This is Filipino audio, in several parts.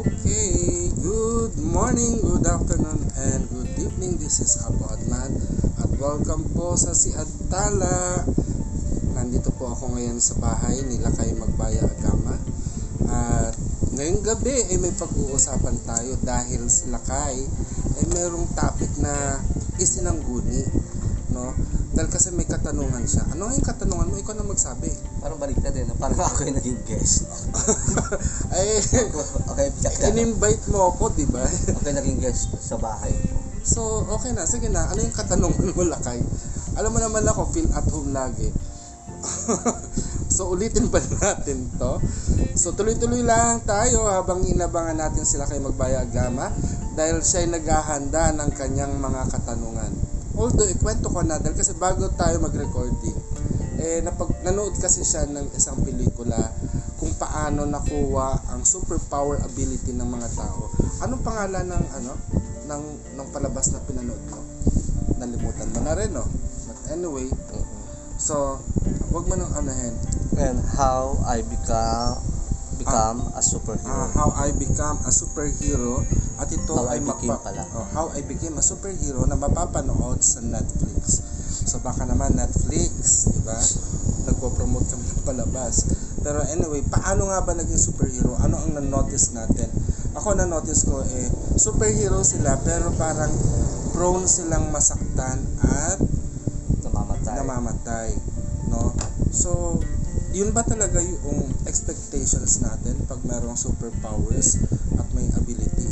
Okay, good morning, good afternoon, and good evening. This is Apo at welcome po sa Si Adtala. Nandito po ako ngayon sa bahay nila kay Magbaya Agama. At ngayong gabi ay may pag-uusapan tayo dahil sila kay ay merong topic na isinangguni. No? Dahil kasi may katanungan siya. Ano yung katanungan mo? Ikaw na magsabi. Parang baliktad eh, no? parang ako yung naging guest. ay, okay, biyak ka. in-invite mo ako, di ba? Ako yung naging guest sa bahay ko. So, okay na. Sige na. Ano yung katanungan mo, Lakay? Alam mo naman ako, feel at home lagi. so, ulitin pa natin to. So, tuloy-tuloy lang tayo habang inabangan natin sila kay Magbaya Gama dahil siya ay naghahanda ng kanyang mga katanungan. Although, ikwento ko na dahil kasi bago tayo mag-recording, eh, napag, nanood kasi siya ng isang pelikula kung paano nakuha ang superpower ability ng mga tao. Anong pangalan ng ano ng ng palabas na pinanood mo? Nalimutan mo na rin, no? But anyway, so wag mo nang anahin. And how I become become a superhero. Ah, how I become a superhero at ito How ay I became mapa- pala. Oh, how I became a superhero na mapapanood sa Netflix. So baka naman Netflix, di ba? Nagpo-promote kami ng palabas. Pero anyway, paano nga ba naging superhero? Ano ang na-notice natin? Ako na-notice ko eh, superhero sila pero parang prone silang masaktan at Namamatay. namamatay, no? So, yun ba talaga yung expectations natin pag merong superpowers at may?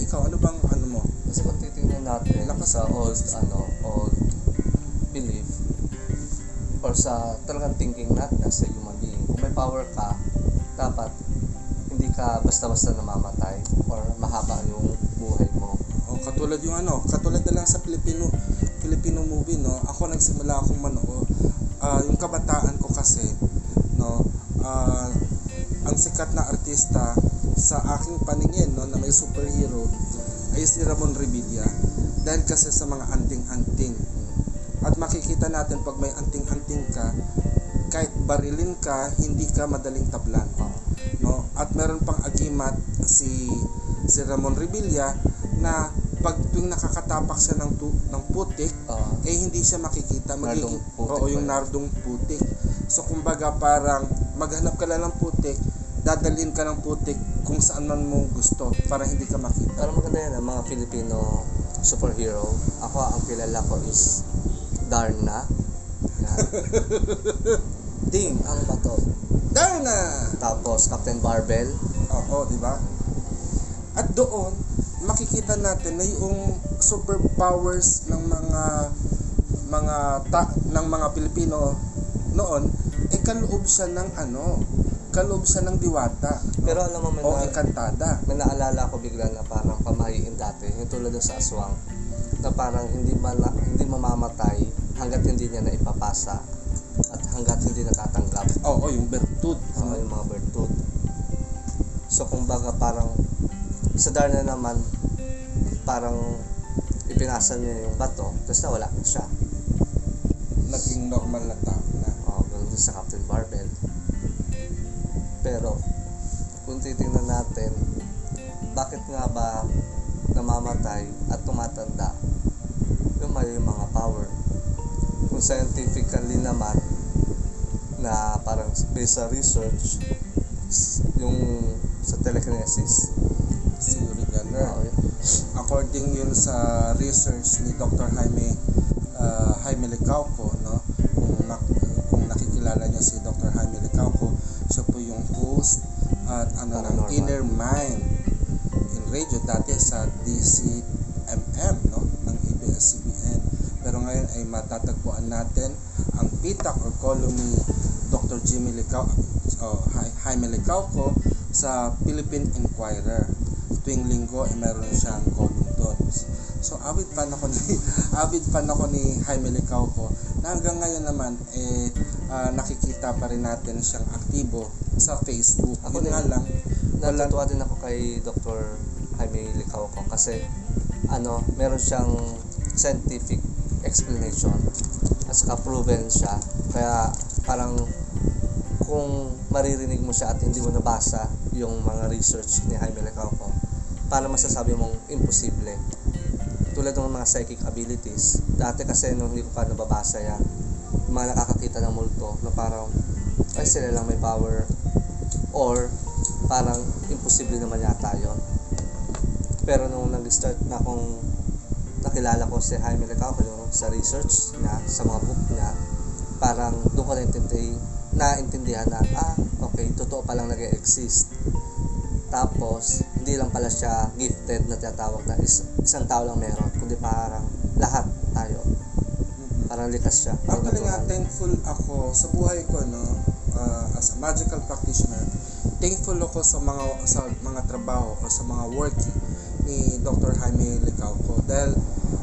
Ikaw, ano bang ano mo? Kasi kung titingnan natin Lakas sa old, ano, old belief or sa talagang thinking natin as a human being, kung may power ka, dapat hindi ka basta-basta namamatay or mahaba yung buhay mo. O, katulad yung ano, katulad na lang sa Filipino Filipino movie, no? Ako nagsimula akong manood. Ah, yung kabataan ko kasi, no? ah, ang sikat na artista sa aking paningin, no, na may superhero ay si Ramon Revilla. Dahil kasi sa mga anting-anting. At makikita natin pag may anting-anting ka, kahit barilin ka, hindi ka madaling tablan. No? At meron pang agimat si si Ramon Revilla na pag tuwing nakakatapak siya ng tu, ng putik uh, eh hindi siya makikita. Magiging putik oo yung yun? nardong putik. So kumbaga parang maghanap ka lang ng putik dadalhin ka ng putik kung saan man mo gusto para hindi ka makita Pero maganda yan, ang mga Filipino superhero. Ako, ang kilala ko is Darna. Yan. Ding, ang bato. Darna Tapos, Captain Barbell. oo di ba at doon makikita natin na yung superpowers ng mga mga ta, ng mga Pilipino noon eh kaloob siya ng ano kaloob siya ng diwata? Pero alam mo, may, o na, engkantada may naalala ko bigla na parang pamahiin dati. Yung tulad sa aswang. Na parang hindi, mala, hindi mamamatay hanggat hindi niya na ipapasa. At hanggat hindi natatanggap. oo yung bertud So, yung mga virtud. So, kumbaga parang sa Darna naman, parang ipinasa niya yung bato, tapos nawala na siya. naging normal na namamatay at tumatanda yung may mga power? Kung scientifically naman, na parang based sa research, yung sa telekinesis, si Yuri Geller oh, according yun sa research ni Dr. Jaime uh, Jaime Licauco no kung, nak- kung nakikilala niyo si Dr. Jaime Licauco siya po yung host at ano ng. Inner dati sa DCMM no ng ABS-CBN pero ngayon ay matatagpuan natin ang pitak or column ni Dr. Jimmy Licau oh, Jai- Jaime Licauco sa Philippine Inquirer tuwing linggo ay meron siyang column doon. So avid fan ako ni avid fan ako ni Jaime Licauco na hanggang ngayon naman eh ah, nakikita pa rin natin siyang aktibo sa Facebook. Ako Yun nga lang Natutuwa din ako kay Dr. Jaime Licauco kasi ano, meron siyang scientific explanation at saka proven siya. Kaya parang kung maririnig mo siya at hindi mo nabasa yung mga research ni Jaime Lecauco, para masasabi mong imposible. Tulad ng mga psychic abilities. Dati kasi nung hindi ko pa nababasa yan, yung mga nakakakita ng multo na parang ay sila lang may power or parang imposible naman yata yun. Pero nung nag-start na akong nakilala ko si Jaime yung sa research niya, sa mga book niya, parang doon ko naintindi, naintindihan na, ah, okay, totoo palang nag exist Tapos, hindi lang pala siya gifted na tinatawag na is, isang tao lang meron, kundi parang lahat tayo. Parang likas siya. Actually nga, thankful ako sa buhay ko, no, uh, as a magical practitioner, thankful ako sa mga sa mga trabaho o sa mga working ni Dr. Jaime Licauco dahil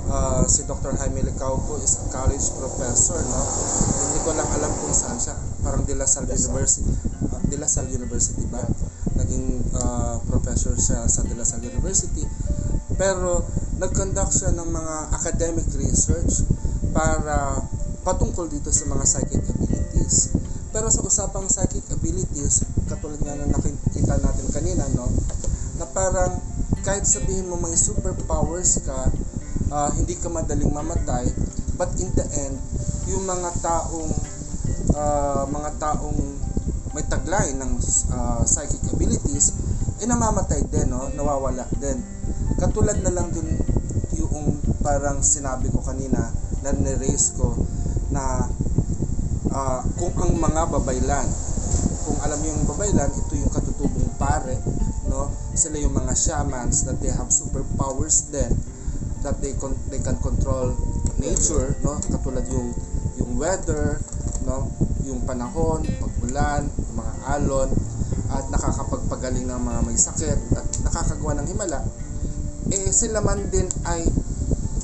uh, si Dr. Jaime Licauco is a college professor no hindi ko lang alam kung saan siya parang De La Salle. University uh, De La Salle University ba naging uh, professor siya sa De La Salle University pero nag-conduct siya ng mga academic research para patungkol dito sa mga psychic abilities. Pero sa usapang psychic abilities, katulad nga na nakita natin kanina, no, na parang kahit sabihin mo may superpowers ka, ah, hindi ka madaling mamatay, but in the end, yung mga taong ah, mga taong may taglay ng ah, psychic abilities, eh namamatay din, no? nawawala din. Katulad na lang din yung parang sinabi ko kanina na niraise ko na ah, kung ang mga babaylan kung alam yung babaylan ito yung katutubong pare sila yung mga shamans that they have superpowers then that they con- they can control nature no? Katulad yung yung weather no? Yung panahon pagbulan mga alon at nakakapagpagaling ng mga may sakit at nakakagawa ng himala eh sila man din ay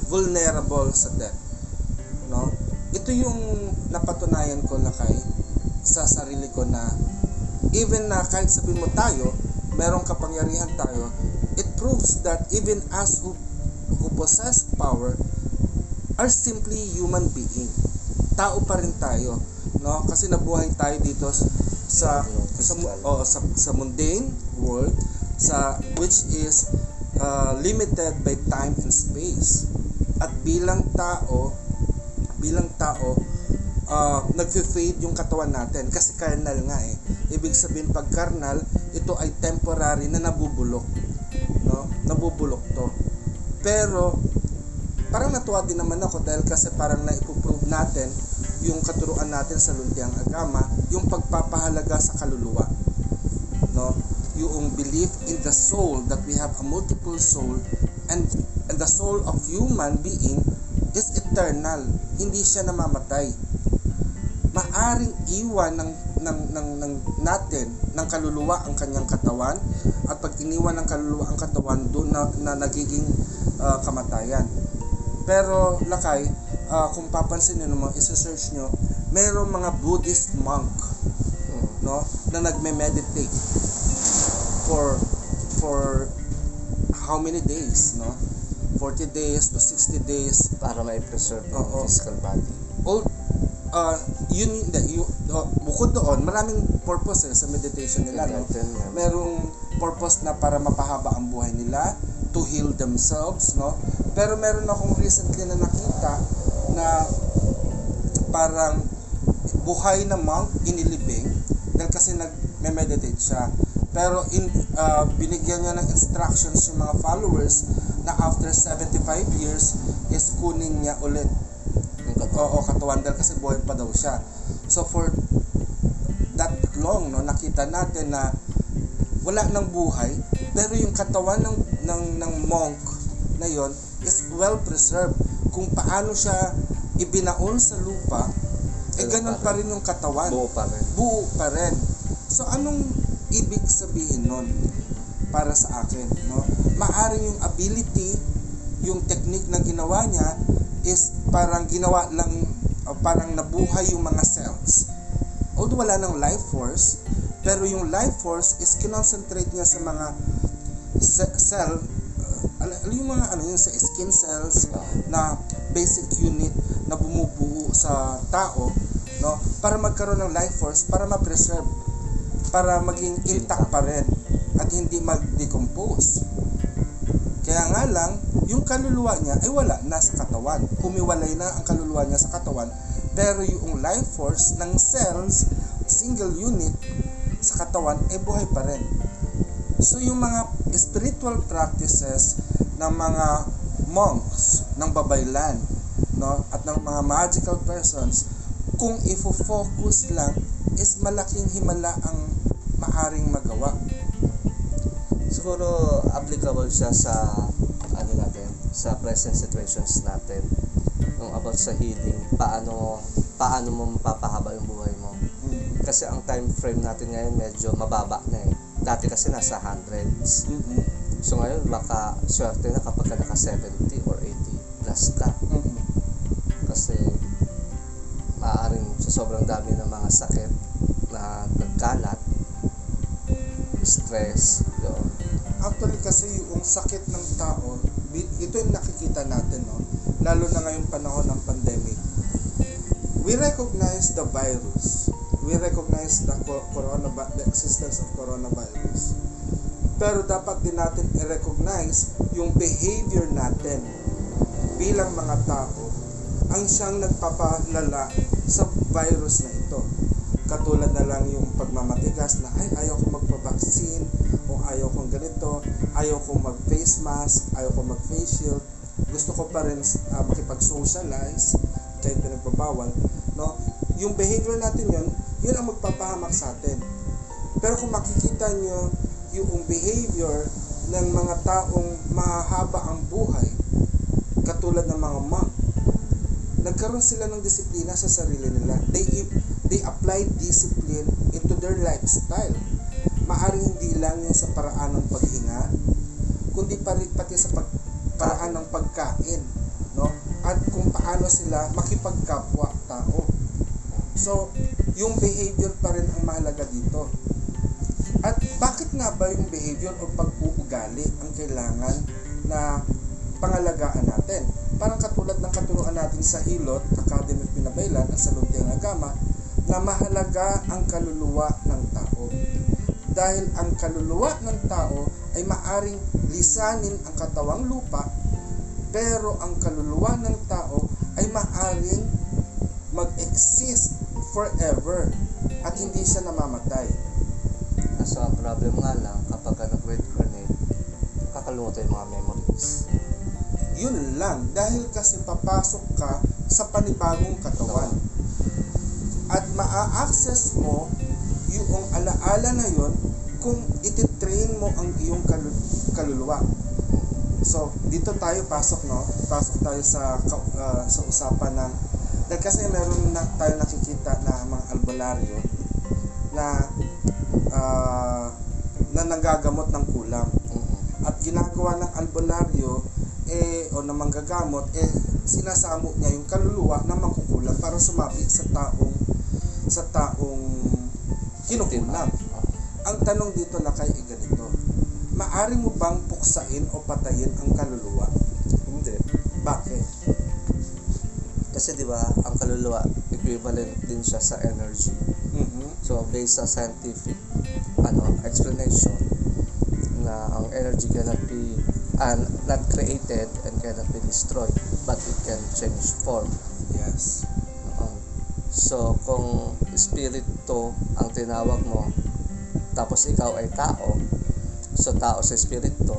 vulnerable sa death no? Ito yung napatunayan ko lakay sa sarili ko na even na kahit sabihin mo tayo merong kapangyarihan tayo it proves that even us who, who possess power are simply human being tao pa rin tayo no? Kasi nabuhay tayo dito sa sa oh, sa, sa mundane world sa which is uh, limited by time and space. At bilang tao bilang tao uh, nagfe-fade yung katawan natin kasi carnal nga eh ibig sabihin pag carnal ito ay temporary na nabubulok no nabubulok to pero parang natuwa din naman ako dahil kasi parang na-prove natin yung katuruan natin sa Luntiang Agama, yung pagpapahalaga sa kaluluwa. No? Yung belief in the soul that we have a multiple soul and, and the soul of human being is eternal. Hindi siya namamatay. Maaring iwan ng ng ng, ng natin ng kaluluwa ang kanyang katawan at pag iniwan ng kaluluwa ang katawan doon na, na nagiging ah, kamatayan. Pero lakay, ah, kung papansin niyo naman, isa-search nyo, mayroong mga Buddhist monk, no, na nagme-meditate for for how many days, no? 40 days to 60 days. para ma-preserve Oo. physical body. All uh, yun yun, uh, bukod doon, maraming purpose eh, sa meditation nila, no? Merong purpose na para mapahaba ang buhay nila to heal themselves no pero meron akong recently na nakita na parang buhay na monk inilibing dahil kasi nag-meditate siya pero in uh, binigyan niya ng instructions yung mga followers na after 75 years is kunin niya ulit. Oo, katawan dahil kasi buhay pa daw siya. So for that long, no, nakita natin na wala ng buhay, pero yung katawan ng ng ng monk na yon is well preserved. Kung paano siya ibinaon sa lupa, eh Ganun pa rin yung katawan. Buo pa rin. Buo pa rin. So anong ibig sabihin nun para sa akin, no? Maaring yung ability, yung technique na ginawa niya is parang ginawa lang uh, parang nabuhay yung mga cells. Although wala ng life force, pero yung life force is kinoncentrate niya sa mga se- cell uh, yung mga ano yun sa skin cells na basic unit na bumubuo sa tao no para magkaroon ng life force para ma-preserve para maging intact pa rin at hindi mag-decompose Kaya nga lang, yung kaluluwa niya ay wala na sa katawan. Kumiwalay na ang kaluluwa niya sa katawan. Pero yung life force ng cells, single unit sa katawan, ay buhay pa rin. So yung mga spiritual practices ng mga monks ng babaylan no at ng mga magical persons kung ifo-focus lang is malaking himala ang maaring magawa. Siguro applicable siya sa sa present situations natin. Yung about sa healing, paano paano mo mapapahaba yung buhay mo. Mm. Kasi ang time frame natin ngayon medyo mababa na eh. Dati kasi nasa hundreds. Mm-mm. So ngayon baka swerte na kapag ka naka 70 or 80 plus ka. Mm-mm. Kasi maaaring sa sobrang dami ng mga sakit na nagkalat, stress, yun. Actually kasi yung sakit ng tao, ito yung nakikita natin, no? lalo na ngayong panahon ng pandemic. We recognize the virus. We recognize the co- corona the existence of coronavirus. Pero dapat din natin i-recognize yung behavior natin bilang mga tao ang siyang nagpapalala sa virus na ito. Katulad na lang yung pagmamatigas na ay ayaw ko magpa-vaccine o ayaw kong ganito, ayaw kong mag-face mask, ayaw kong mag-face shield. Gusto ko pa rin uh, makipag-socialize kahit pinagbabawal. No? Yung behavior natin yun, yun ang magpapahamak sa atin. Pero kung makikita nyo yung behavior ng mga taong mahaba ang buhay, katulad ng mga monk, nagkaroon sila ng disiplina sa sarili nila. They they applied discipline into their lifestyle. Maaring hindi lang yung sa paraan ng paghinga, kundi pati sa pag, paraan ng pagkain, no? At kung paano sila makipagkapwa tao. So, yung behavior pa rin ang mahalaga dito. At bakit nga ba yung behavior o pag-uugali ang kailangan na pangalagaan natin? Parang katulad ng katuruan natin sa Hilot, Academy of Pinabaylan at sa Luntiang Agama, na mahalaga ang kaluluwa ng tao. Dahil ang kaluluwa ng tao ay maaring lisanin ang katawang lupa, pero ang kaluluwa ng tao ay maaring mag-exist forever at hindi siya namamatay. Ang problem nga lang, kapag ka nag-reincarnate, kakalimutan yung mga memories. Yun lang, dahil kasi papasok ka sa panibagong katawan. At maa-access mo yung alaala na yon kung ititrain mo ang iyong kalu- kaluluwa. So, dito tayo pasok, no? Pasok tayo sa ah, sa usapan ng dahil kasi meron na tayo nakikita na mga albularyo na ah, na nagagamot ng kulam Mm-mm. at ginagawa ng albularyo eh o ng manggagamot eh sinasamo niya yung kaluluwa na mangkukulam para sumapit sa taong sa taong kinukulam. Ang tanong dito na kay ganito. Maari mo bang puksain o patayin ang kaluluwa? Hindi. Bakit? Kasi di ba ang kaluluwa, equivalent din siya sa energy. Mhm. So, based sa scientific ano explanation na ang energy cannot be and not created and cannot be destroyed but it can change form Yes. Um, so kung espiritu ang tinawag mo tapos ikaw ay tao so tao sa espiritu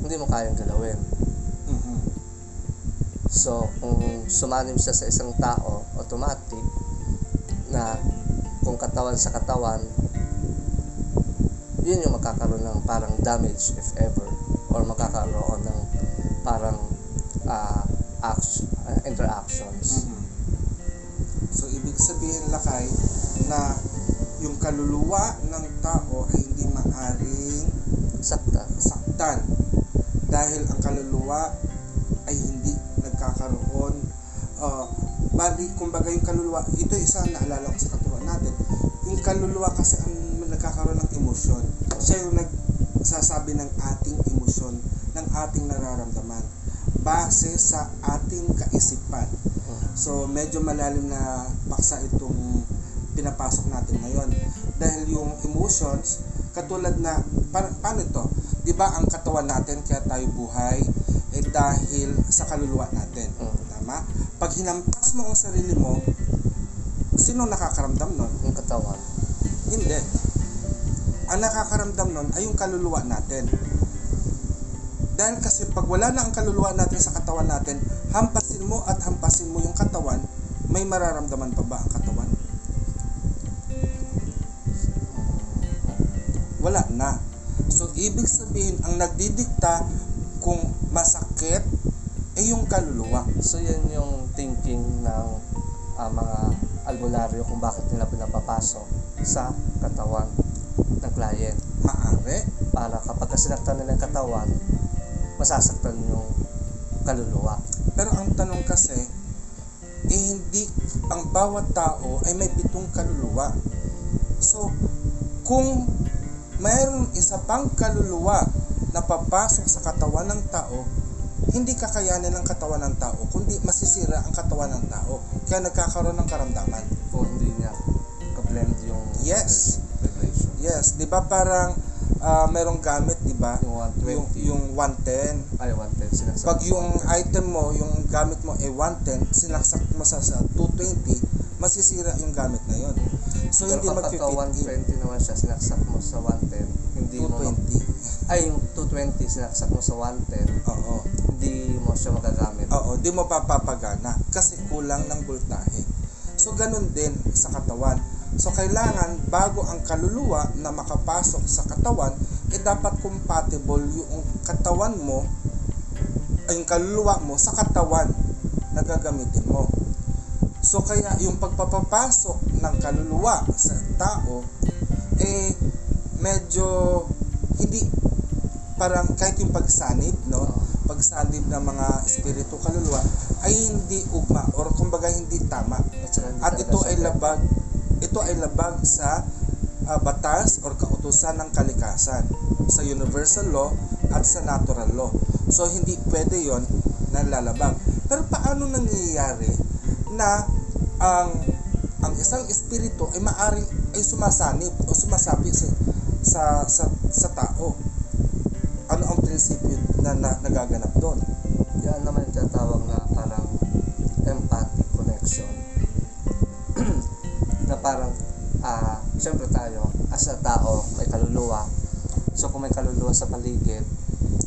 hindi mo kayang galawin Mhm. So, kung sumanim siya sa isang tao, automatic na kung katawan sa katawan, yun yung magkakaroon ng parang damage if ever or magkakaroon ng parang ah, action, ah, interactions. Mhm. So, ibig sabihin lakay na yung kaluluwa ng Sakta. dahil ang kaluluwa ay hindi nagkakaroon. Uh, bali kumbaga yung kaluluwa ito isa na naalala ko sa katuruan natin. Yung kaluluwa kasi ang nagkakaroon ng emosyon. Siya yung nagsasabi ng ating emosyon ng ating nararamdaman base sa ating kaisipan. So medyo malalim na paksa itong pinapasok natin ngayon. Dahil yung emotions Katulad na, pa, paano ito? Di ba ang katawan natin kaya tayo buhay eh dahil sa kaluluwa natin. Mm. Tama? Pag hinampas mo ang sarili mo, sino nakakaramdam nun? Yung katawan. Hindi. Ang nakakaramdam nun ay yung kaluluwa natin. Dahil kasi pag wala na ang kaluluwa natin sa katawan natin, hampasin mo at hampasin mo yung katawan, may mararamdaman pa ba ang katawan? Wala na. Ibig sabihin, ang nagdidikta kung masakit, ay yung kaluluwa. So yan yung thinking ng ah, mga albularyo kung bakit nila pinapapasok sa katawan ng client. Maari. Para kapag sinaktan nila yung katawan, masasaktan yung kaluluwa. Pero ang tanong kasi, eh, hindi ang bawat tao ay may pitong kaluluwa. So, kung mayroon isa pang kaluluwa na papasok sa katawan ng tao, hindi kakayanin ng katawan ng tao, kundi masisira ang katawan ng tao. Kaya nagkakaroon ng karamdaman. Kung hindi niya ka-blend yung Yes. vibration. Yes, 'di ba parang ah, merong gamit, 'di ba? Yung Yung 120. yung 110. Ay, 110 sinasaktan. Pag yung item mo, yung gamit mo ay 110, sinaksak mo sa, sa 220, masisira yung gamit na yon. So Pero hindi kapag ka magpipit 120 naman siya, sinaksak mo sa 110, hindi mo, 220. ay yung 220 sinaksak mo sa 110, Oo. hindi mo siya magagamit. Oo, di mo papapagana kasi kulang ng voltahe. So ganun din sa katawan. So kailangan bago ang kaluluwa na makapasok sa katawan, eh dapat compatible yung katawan mo ay yung kaluluwa mo sa katawan na gagamitin mo. So kaya yung pagpapapasok ng kaluluwa sa tao eh medyo hindi parang kahit yung pagsanib no? Pagsanib ng mga espiritu kaluluwa ay hindi ugma or kumbaga hindi tama. At, ito ay labag ito ay labag sa ah, batas or kautusan ng kalikasan sa universal law at sa natural law. So hindi pwede yon na lalabag. Pero paano nangyayari na ang ang isang espiritu ay maaring ay sumasanib o sumasapi sa sa sa, sa tao ano ang prinsipyo na, na nagaganap doon Yan naman tinatawag na parang empathic connection. na parang, ah, syempre tayo, as a tao, may kaluluwa. So kung may kaluluwa sa paligid,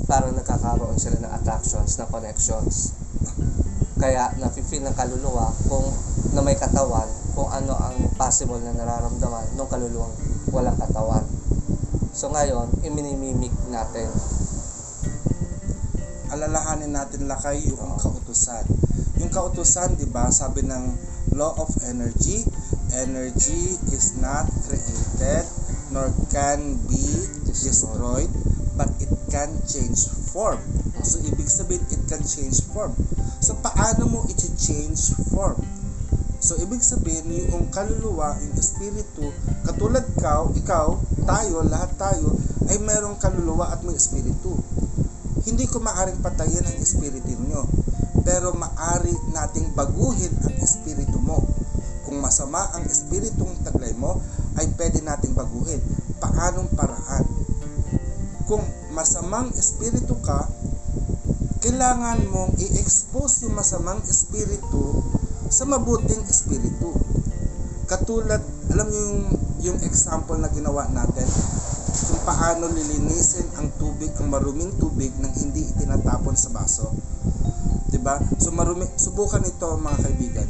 parang nagkakaroon sila ng attractions, na connections. Kaya nafe-feel ng kaluluwa kung na may katawan, kung ano ang possible na nararamdaman ng kaluluwang walang katawan. So ngayon, iminimimik natin alalahanin natin lakay yung kautusan. Yung kautusan, 'di ba, sabi ng law of energy, energy is not created nor can be destroyed, but it can change form. So ibig sabihin it can change form. So paano mo i-change form? So ibig sabihin yung kaluluwa, yung espiritu, katulad ka, ikaw, tayo, lahat tayo ay merong kaluluwa at may espiritu hindi ko maaring patayin ang espiritu nyo, pero maari nating baguhin ang espiritu mo. Kung masama ang espiritong taglay mo, ay pwede nating baguhin. Paanong paraan? Kung masamang espiritu ka, kailangan mong i-expose yung masamang espiritu sa mabuting espiritu. Katulad, alam niyo yung, yung example na ginawa natin, kung paano lilinisin ang tubig, ang maruming tubig nang hindi itinatapon sa baso. 'Di ba? So marumi, subukan ito mga kaibigan.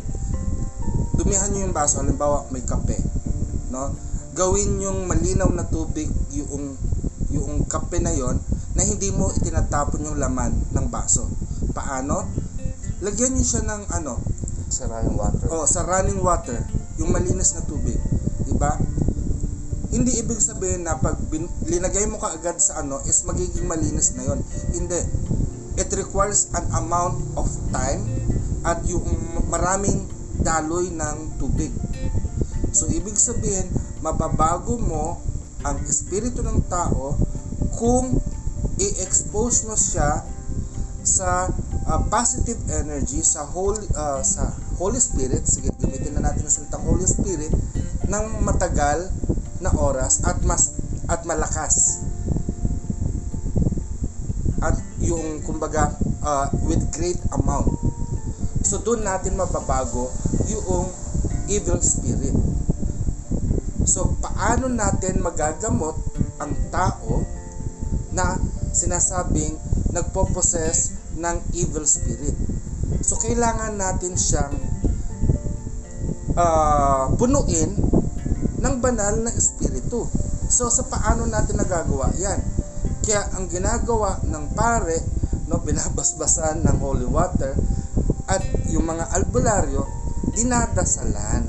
Dumihan niyo yung baso, halimbawa may kape, no? Gawin yung malinaw na tubig yung yung kape na yon na hindi mo itinatapon yung laman ng baso. Paano? Lagyan niyo siya ng ano, sa running water. Oh, sa running water, yung malinis na tubig, 'di ba? Hindi ibig sabihin na pag bin, linagay mo kaagad sa ano is magiging malinis na 'yon. Hindi. It requires an amount of time at yung maraming daloy ng tubig. So ibig sabihin, mababago mo ang espiritu ng tao kung i-expose mo siya sa uh, positive energy sa holy uh, sa Holy Spirit sige gamitin na natin ang salitang Holy Spirit ng matagal na oras at mas at malakas. At yung kumbaga uh, with great amount. So doon natin mababago yung evil spirit. So paano natin magagamot ang tao na sinasabing nagpo-possess ng evil spirit? So kailangan natin siyang ah, punuin ng banal na espiritu. So sa paano natin nagagawa 'yan? Kaya ang ginagawa ng pare, no, binabasbasan ng holy water at yung mga albularyo, dinadasalan.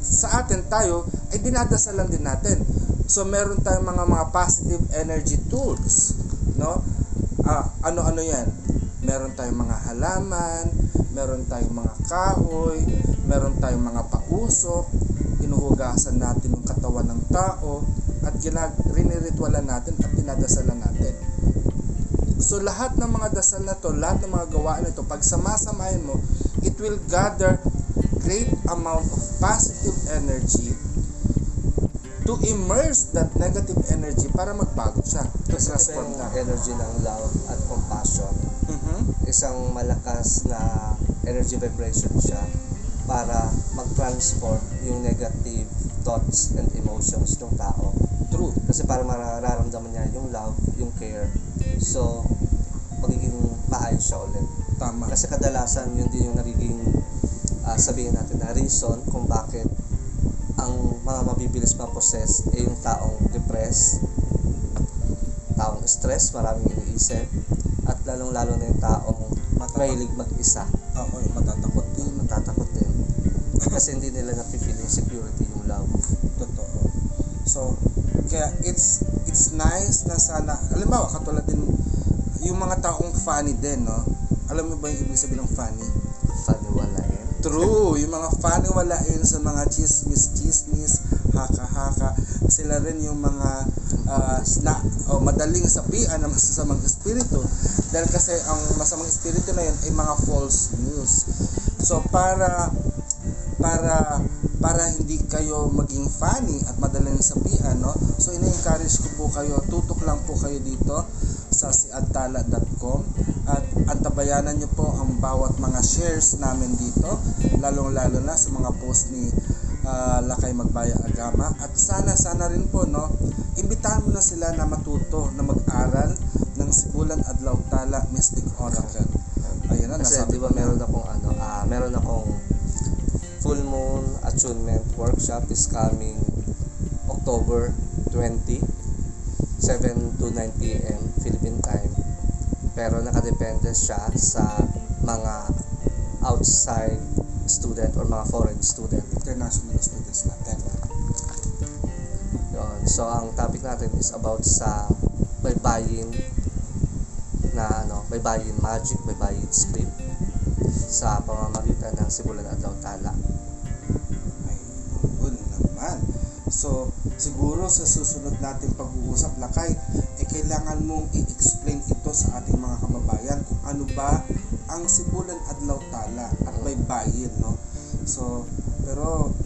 Sa atin tayo ay dinadasalan din natin. So meron tayong mga mga positive energy tools, no? Ano-ano 'yan? Meron tayong mga halaman, meron tayong mga kahoy, meron tayong mga pausok, hinuhugasan natin yung katawan ng tao at ginag riniritwalan natin at dinadasalan natin. So lahat ng mga dasal na to, lahat ng mga gawain na to, pag samasamahin mo, it will gather great amount of positive energy to immerse that negative energy para magbago siya. To transform na. energy ng love. Isang malakas na energy vibration siya para mag-transform yung negative thoughts and emotions ng tao. True. Kasi para mararamdaman niya yung love, yung care. So, magiging maayos siya ulit. Tama. Kasi kadalasan yun din yung nagiging ah, sabihin natin na reason kung bakit ang mga mabibilis ma-possess ay yung taong depressed, taong stress, maraming iniisip, at lalong-lalo na yung taong mahilig mag-isa, Oo, matatakot din. matatakot din. Kasi hindi nila napifeel yung security, yung love. Totoo. So, kaya it's it's nice na sana, halimbawa katulad din yung mga taong funny din, no? Alam mo ba yung ibig sabihin ng funny? Paniwalain. True, yung mga funny walain sa mga chismis, chismis, haka-haka. Sila rin yung mga ah, na, oh, madaling sapian ng masasamang espiritu. Dahil kasi ang masamang espiritu na yun ay mga false news. So, para para para hindi kayo maging funny at madaling sabihan, no? So, ina-encourage ko po kayo, tutok lang po kayo dito sa siadtala.com at antabayanan nyo po ang bawat mga shares namin dito, lalong-lalo na sa mga post ni ah, Lakay Magbaya Agama at sana sana rin po no imbitahan mo na sila na matuto na mag-aral ng Sibulan Adlaw Tala Mystic Oracle ayun na Kasi nasabi di ba meron akong ano, ah meron akong full moon attunement workshop is coming October 20 7 to 9 p.m. Philippine time. Pero nakadepende siya sa mga outside student or mga foreign student. international Yun. So ang topic natin is about sa baybayin na ano, baybayin magic, baybayin script sa pamamagitan ng Sibulan Adlaw Tala. Ayun naman. So, siguro sa susunod nating pag-uusap, Lakay, eh kailangan mong i-explain ito sa ating mga kababayan kung ano ba ang Sibulan Adlaw Tala at baybayin, no? So, pero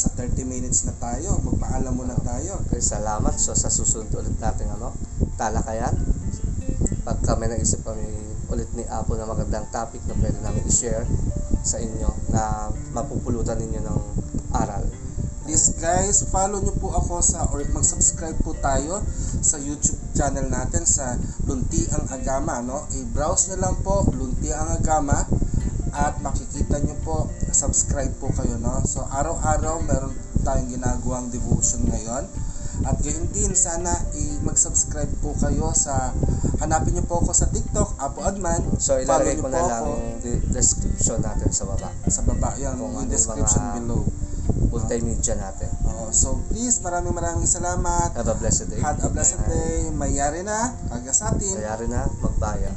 nasa 30 minutes na tayo, magpaalam muna tayo. Okay, salamat. So sa susunod ulit natin ano, talakayan. Pagka may naisip kami ulit ni Apo na magandang topic na pwede namin i-share sa inyo na mapupulutan ninyo ng aral. Please guys, follow nyo po ako sa or mag-subscribe po tayo sa YouTube channel natin sa Lunti ang Agama, no? I-browse nyo lang po Lunti ang Agama at makikita nyo po, subscribe po kayo, no? So araw-araw meron tayong ginagawang devotion ngayon. At gayon din, sana i- mag-subscribe po kayo sa, hanapin nyo po ako sa TikTok, Apo Adman. So ilalagay ko na lang yung de- description natin sa baba. sa baba, yan, Kung yung ano description mga- below. Multimedia natin. Oo, so please, maraming maraming salamat. Have a blessed day. Had a blessed day. Mayari na. Pagka sa atin. Kaya rin na, magbaya.